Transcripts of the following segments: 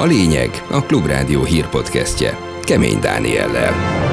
A lényeg a Klubrádió hírpodcastje Kemény Dániellel.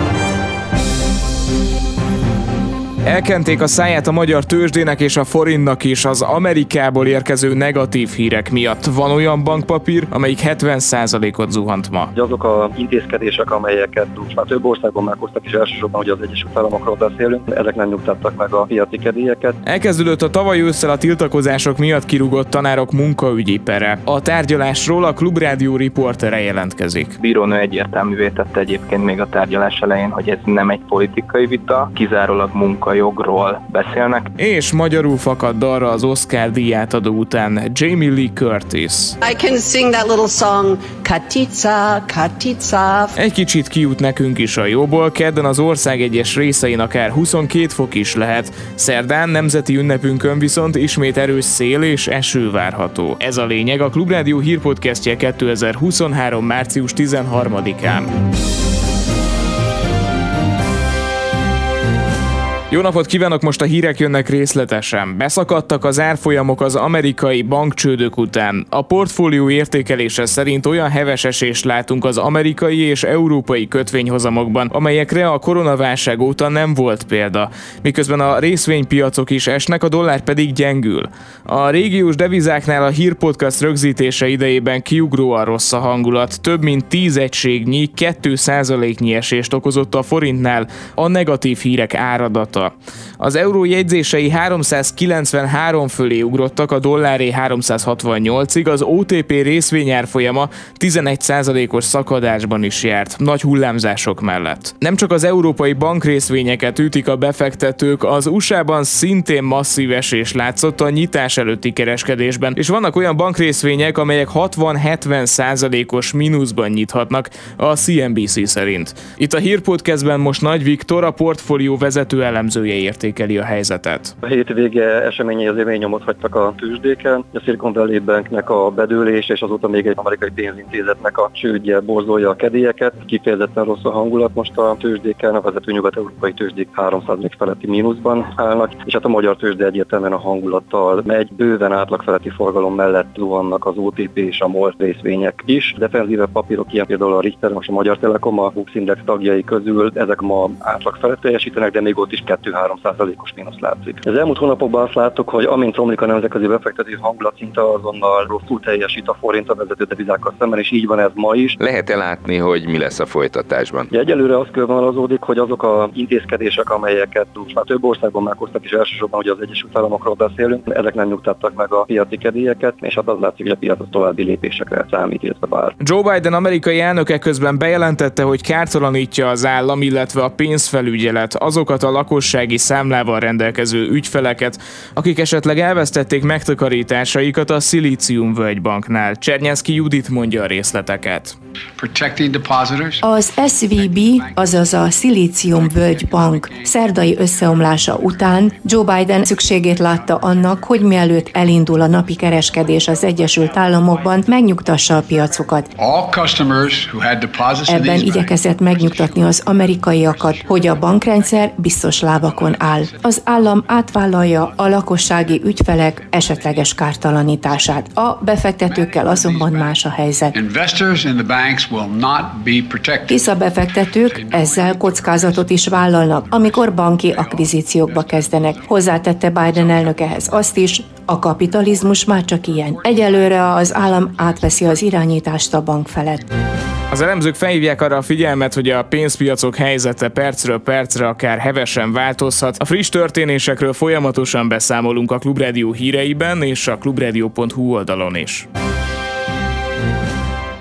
Elkenték a száját a magyar tőzsdének és a forintnak is az Amerikából érkező negatív hírek miatt. Van olyan bankpapír, amelyik 70%-ot zuhant ma. Azok a intézkedések, amelyeket már több országban már hoztak, és elsősorban hogy az Egyesült Államokról beszélünk, ezek nem nyugtattak meg a piaci kedélyeket. Elkezdődött a tavaly ősszel a tiltakozások miatt kirúgott tanárok munkaügyi pere. A tárgyalásról a Klubrádió riportere jelentkezik. Bírónő egyértelművé tette egyébként még a tárgyalás elején, hogy ez nem egy politikai vita, kizárólag munka jogról beszélnek. És magyarul fakad arra az Oscar díját adó után Jamie Lee Curtis. I can sing that little song, Katica, Katica. Egy kicsit kijut nekünk is a jóból, kedden az ország egyes részein akár 22 fok is lehet. Szerdán nemzeti ünnepünkön viszont ismét erős szél és eső várható. Ez a lényeg a Klubrádió hírpodcastje 2023. március 13-án. Jó napot kívánok, most a hírek jönnek részletesen. Beszakadtak az árfolyamok az amerikai bankcsődök után. A portfólió értékelése szerint olyan heves esést látunk az amerikai és európai kötvényhozamokban, amelyekre a koronaválság óta nem volt példa. Miközben a részvénypiacok is esnek, a dollár pedig gyengül. A régiós devizáknál a hírpodcast rögzítése idejében kiugróan rossz a hangulat. Több mint 10 egységnyi, 2 nyi esést okozott a forintnál a negatív hírek áradata óta. Az euró jegyzései 393 fölé ugrottak, a dolláré 368-ig, az OTP részvényárfolyama 11%-os szakadásban is járt, nagy hullámzások mellett. Nem csak az európai bankrészvényeket ütik a befektetők, az USA-ban szintén masszív esés látszott a nyitás előtti kereskedésben, és vannak olyan bankrészvények, amelyek 60-70%-os mínuszban nyithatnak, a CNBC szerint. Itt a hírpodcastben most Nagy Viktor, a portfólió vezető elem elemzője értékeli a helyzetet. A hétvége eseményei az nyomot hagytak a tőzsdéken. A Silicon Valley Banknek a bedőlés és azóta még egy amerikai pénzintézetnek a csődje borzolja a kedélyeket. Kifejezetten rossz a hangulat most a tőzsdéken, a vezető nyugat-európai tőzsdék 300 feletti mínuszban állnak, és hát a magyar tőzsde egyértelműen a hangulattal megy, bőven átlag feletti forgalom mellett zuhannak az OTP és a MOL részvények is. Defenzíve papírok, ilyen például a Richter, most a Magyar Telekom, a Bux Index tagjai közül, ezek ma átlag felett teljesítenek, de még ott is 2-3 százalékos mínusz látszik. Az elmúlt hónapokban azt láttuk, hogy amint romlik a nemzetközi befektető hangulat, szinte azonnal rosszul teljesít a forint a vezető devizákkal szemben, és így van ez ma is. Lehet-e látni, hogy mi lesz a folytatásban? Ja, egyelőre az körvonalazódik, hogy azok a intézkedések, amelyeket már több országban meghoztak, és elsősorban hogy az Egyesült Államokról beszélünk, ezek nem nyugtattak meg a piaci kedélyeket, és hát az látszik, hogy a piac további lépésekre számít, illetve bár. Joe Biden amerikai elnöke közben bejelentette, hogy kártalanítja az állam, illetve a pénzfelügyelet azokat a lakos lakossági számlával rendelkező ügyfeleket, akik esetleg elvesztették megtakarításaikat a Szilícium völgybanknál. Csernyánszki Judit mondja a részleteket. Az SVB, azaz a Szilícium Völgybank szerdai összeomlása után Joe Biden szükségét látta annak, hogy mielőtt elindul a napi kereskedés az Egyesült Államokban, megnyugtassa a piacokat. Ebben igyekezett megnyugtatni az amerikaiakat, hogy a bankrendszer biztos lábakon áll. Az állam átvállalja a lakossági ügyfelek esetleges kártalanítását. A befektetőkkel azonban más a helyzet. Hisz a befektetők ezzel kockázatot is vállalnak, amikor banki akvizíciókba kezdenek. Hozzátette Biden elnökehez azt is, a kapitalizmus már csak ilyen. Egyelőre az állam átveszi az irányítást a bank felett. Az elemzők felhívják arra a figyelmet, hogy a pénzpiacok helyzete percről percre akár hevesen változhat. A friss történésekről folyamatosan beszámolunk a Klubrádió híreiben és a klubradio.hu oldalon is.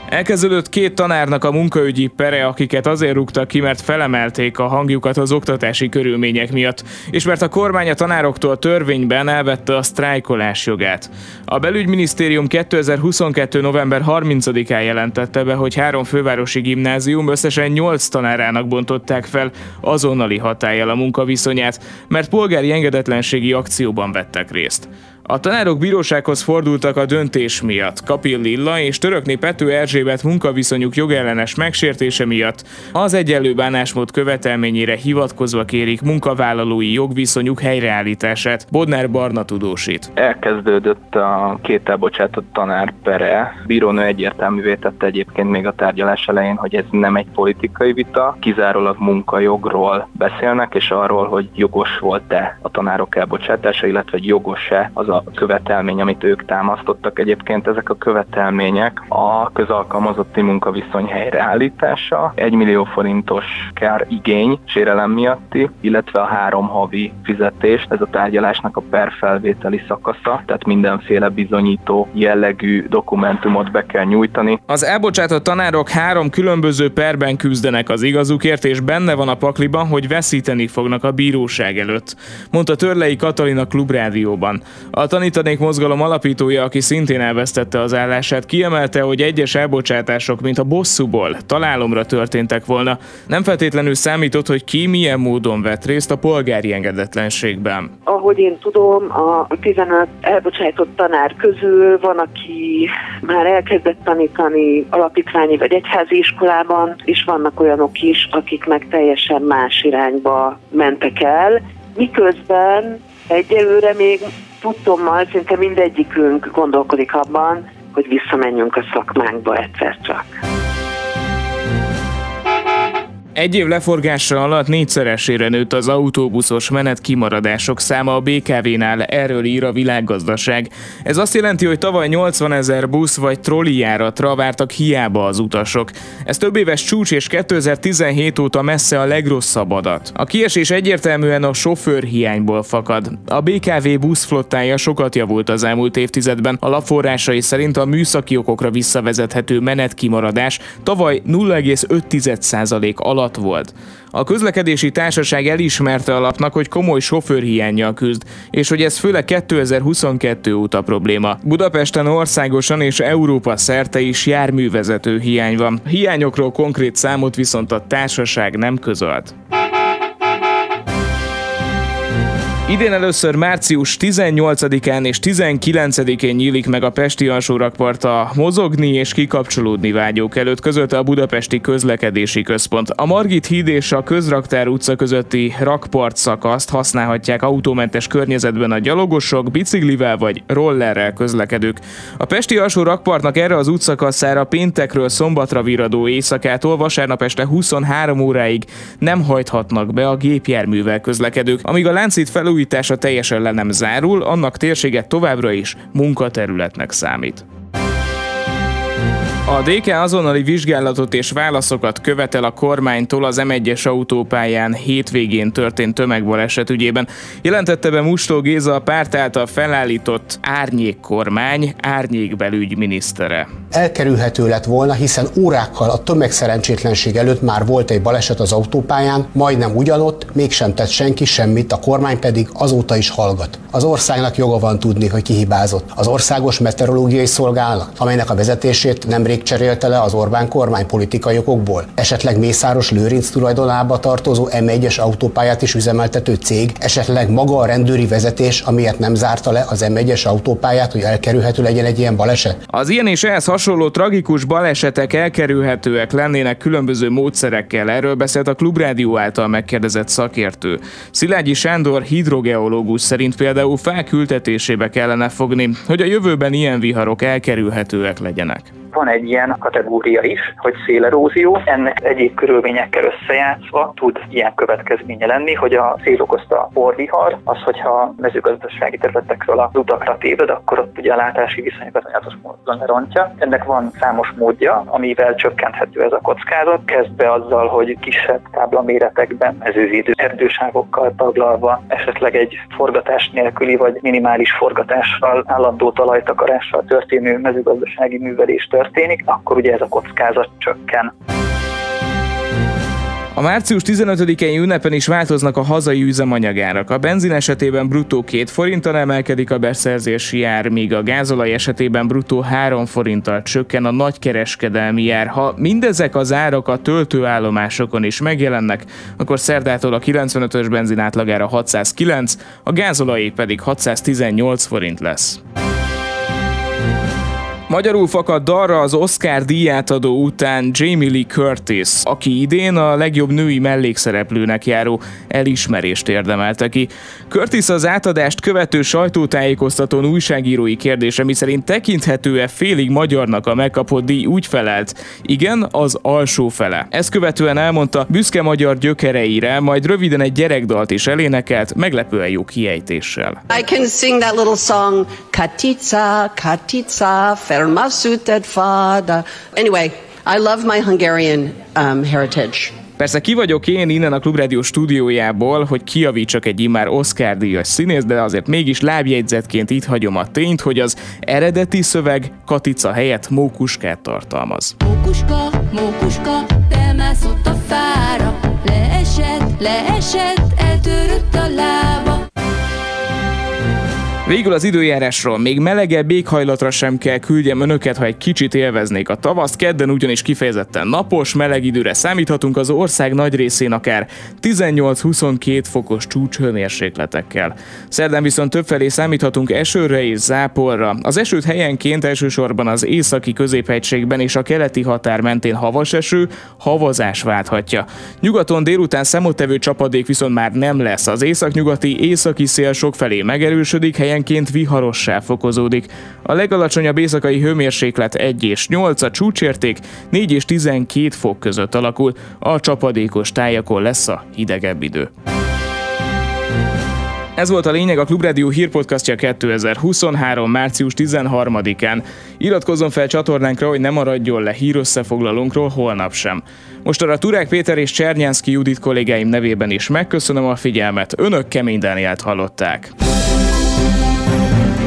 Elkezdődött két tanárnak a munkaügyi pere, akiket azért rúgtak ki, mert felemelték a hangjukat az oktatási körülmények miatt, és mert a kormány a tanároktól törvényben elvette a sztrájkolás jogát. A belügyminisztérium 2022. november 30-án jelentette be, hogy három fővárosi gimnázium összesen 8 tanárának bontották fel azonnali hatállyal a munkaviszonyát, mert polgári engedetlenségi akcióban vettek részt. A tanárok bírósághoz fordultak a döntés miatt. Kapil Lilla és törökné Pető Erzsébet munkaviszonyuk jogellenes megsértése miatt az egyenlő bánásmód követelményére hivatkozva kérik munkavállalói jogviszonyuk helyreállítását. Bodnár Barna tudósít. Elkezdődött a két elbocsátott tanár pere. Bírónő egyértelművé tette egyébként még a tárgyalás elején, hogy ez nem egy politikai vita, kizárólag munkajogról beszélnek, és arról, hogy jogos volt-e a tanárok elbocsátása, illetve jogos-e az a követelmény, amit ők támasztottak. Egyébként ezek a követelmények a közalkalmazotti munkaviszony helyreállítása, 1 millió forintos kár igény sérelem miatti, illetve a három havi fizetés, ez a tárgyalásnak a perfelvételi szakasza, tehát mindenféle bizonyító jellegű dokumentumot be kell nyújtani. Az elbocsátott tanárok három különböző perben küzdenek az igazukért, és benne van a pakliban, hogy veszíteni fognak a bíróság előtt, mondta Törlei Katalina klubrádióban. A tanítanék mozgalom alapítója, aki szintén elvesztette az állását, kiemelte, hogy egyes elbocsátások, mint a bosszúból, találomra történtek volna. Nem feltétlenül számított, hogy ki milyen módon vett részt a polgári engedetlenségben. Ahogy én tudom, a 15 elbocsájtott tanár közül van, aki már elkezdett tanítani alapítványi vagy egyházi iskolában, és vannak olyanok is, akik meg teljesen más irányba mentek el, miközben egyelőre még tudtommal szinte mindegyikünk gondolkodik abban, hogy visszamenjünk a szakmánkba egyszer csak. Egy év leforgása alatt négyszeresére nőtt az autóbuszos menet kimaradások száma a BKV-nál, erről ír a világgazdaság. Ez azt jelenti, hogy tavaly 80 ezer busz vagy trollijáratra vártak hiába az utasok. Ez több éves csúcs és 2017 óta messze a legrosszabb adat. A kiesés egyértelműen a sofőr hiányból fakad. A BKV buszflottája sokat javult az elmúlt évtizedben. A lapforrásai szerint a műszaki okokra visszavezethető menetkimaradás tavaly 0,5% alatt alatt volt. A közlekedési társaság elismerte alapnak, hogy komoly sofőrhiányjal küzd, és hogy ez főleg 2022 óta probléma. Budapesten országosan és Európa szerte is járművezető hiány van. Hiányokról konkrét számot viszont a társaság nem közölt. Idén először március 18-án és 19-én nyílik meg a Pesti alsórakpart a mozogni és kikapcsolódni vágyók előtt, közölte a Budapesti Közlekedési Központ. A Margit híd és a Közraktár utca közötti rakpart szakaszt használhatják autómentes környezetben a gyalogosok, biciklivel vagy rollerrel közlekedők. A Pesti alsó rakpartnak erre az útszakaszára péntekről szombatra viradó éjszakától vasárnap este 23 óráig nem hajthatnak be a gépjárművel közlekedők, amíg a láncít felúj felújítása teljesen le nem zárul, annak térsége továbbra is munkaterületnek számít. A DK azonnali vizsgálatot és válaszokat követel a kormánytól az M1-es autópályán hétvégén történt tömegbaleset ügyében. Jelentette be Mustó Géza a párt által felállított árnyékkormány árnyékbelügyminisztere. Elkerülhető lett volna, hiszen órákkal a tömegszerencsétlenség előtt már volt egy baleset az autópályán, majdnem ugyanott, mégsem tett senki semmit, a kormány pedig azóta is hallgat. Az országnak joga van tudni, hogy kihibázott. Az Országos Meteorológiai Szolgálat, amelynek a vezetését nemrég cserélte le az Orbán kormány politikai okokból. Esetleg Mészáros Lőrinc tulajdonába tartozó M1-es autópályát is üzemeltető cég, esetleg maga a rendőri vezetés, amiért nem zárta le az M1-es autópályát, hogy elkerülhető legyen egy ilyen baleset? Az ilyen és ehhez hasonló tragikus balesetek elkerülhetőek lennének különböző módszerekkel. Erről beszélt a Klubrádió által megkérdezett szakértő. Szilágyi Sándor hidrogeológus szerint például felkültetésébe kellene fogni, hogy a jövőben ilyen viharok elkerülhetőek legyenek van egy ilyen kategória is, hogy szélerózió. Ennek egyéb körülményekkel összejátszva tud ilyen következménye lenni, hogy a szél okozta orvihar, az, hogyha mezőgazdasági területekről az utakra téved, akkor ott ugye a látási viszonyokat sajátos módon lerontja. Ennek van számos módja, amivel csökkenthető ez a kockázat. Kezd be azzal, hogy kisebb táblaméretekben mezővédő erdőságokkal taglalva, esetleg egy forgatás nélküli vagy minimális forgatással, állandó talajtakarással történő mezőgazdasági művelés történik, akkor ugye ez a kockázat csökken. A március 15-i ünnepen is változnak a hazai üzemanyagárak. A benzin esetében bruttó 2 forinttal emelkedik a beszerzési ár, míg a gázolaj esetében bruttó 3 forinttal csökken a nagykereskedelmi ár. Ha mindezek az árak a töltőállomásokon is megjelennek, akkor szerdától a 95-ös benzin átlagára 609, a gázolajé pedig 618 forint lesz. Magyarul fakad darra az Oscar díjátadó után Jamie Lee Curtis, aki idén a legjobb női mellékszereplőnek járó elismerést érdemelte ki. Curtis az átadást követő sajtótájékoztatón újságírói kérdése, miszerint tekinthető-e félig magyarnak a megkapott díj úgy felelt, igen, az alsó fele. Ezt követően elmondta büszke magyar gyökereire, majd röviden egy gyerekdalt is elénekelt, meglepően jó kiejtéssel. I can sing that little song, Katica, Katica, Fermasuted Fada. Anyway, I love my Hungarian um, heritage. Persze ki vagyok én innen a Klubrádió stúdiójából, hogy kiavítsak egy immár Oscar díjas színész, de azért mégis lábjegyzetként itt hagyom a tényt, hogy az eredeti szöveg Katica helyett mókuskát tartalmaz. Mókuska, mókuska, bemászott a fára, leesett, leesett, eltörött a lába. Végül az időjárásról még melegebb éghajlatra sem kell küldjem önöket, ha egy kicsit élveznék a tavaszt. Kedden ugyanis kifejezetten napos, meleg időre számíthatunk az ország nagy részén akár 18-22 fokos csúcshőmérsékletekkel. Szerdán viszont többfelé számíthatunk esőre és záporra. Az esőt helyenként elsősorban az északi középhegységben és a keleti határ mentén havas eső, havazás válthatja. Nyugaton délután szemottevő csapadék viszont már nem lesz. Az északnyugati északi szél sokfelé megerősödik, helyen helyenként viharossá fokozódik. A legalacsonyabb éjszakai hőmérséklet 1 és 8, a csúcsérték 4 és 12 fok között alakul, a csapadékos tájakon lesz a hidegebb idő. Ez volt a lényeg a Klubrádió hírpodcastja 2023. március 13-án. Iratkozzon fel csatornánkra, hogy ne maradjon le hírösszefoglalónkról holnap sem. Most arra Turák Péter és Csernyánszki Judit kollégáim nevében is megköszönöm a figyelmet. Önök Kemény Dánielt hallották.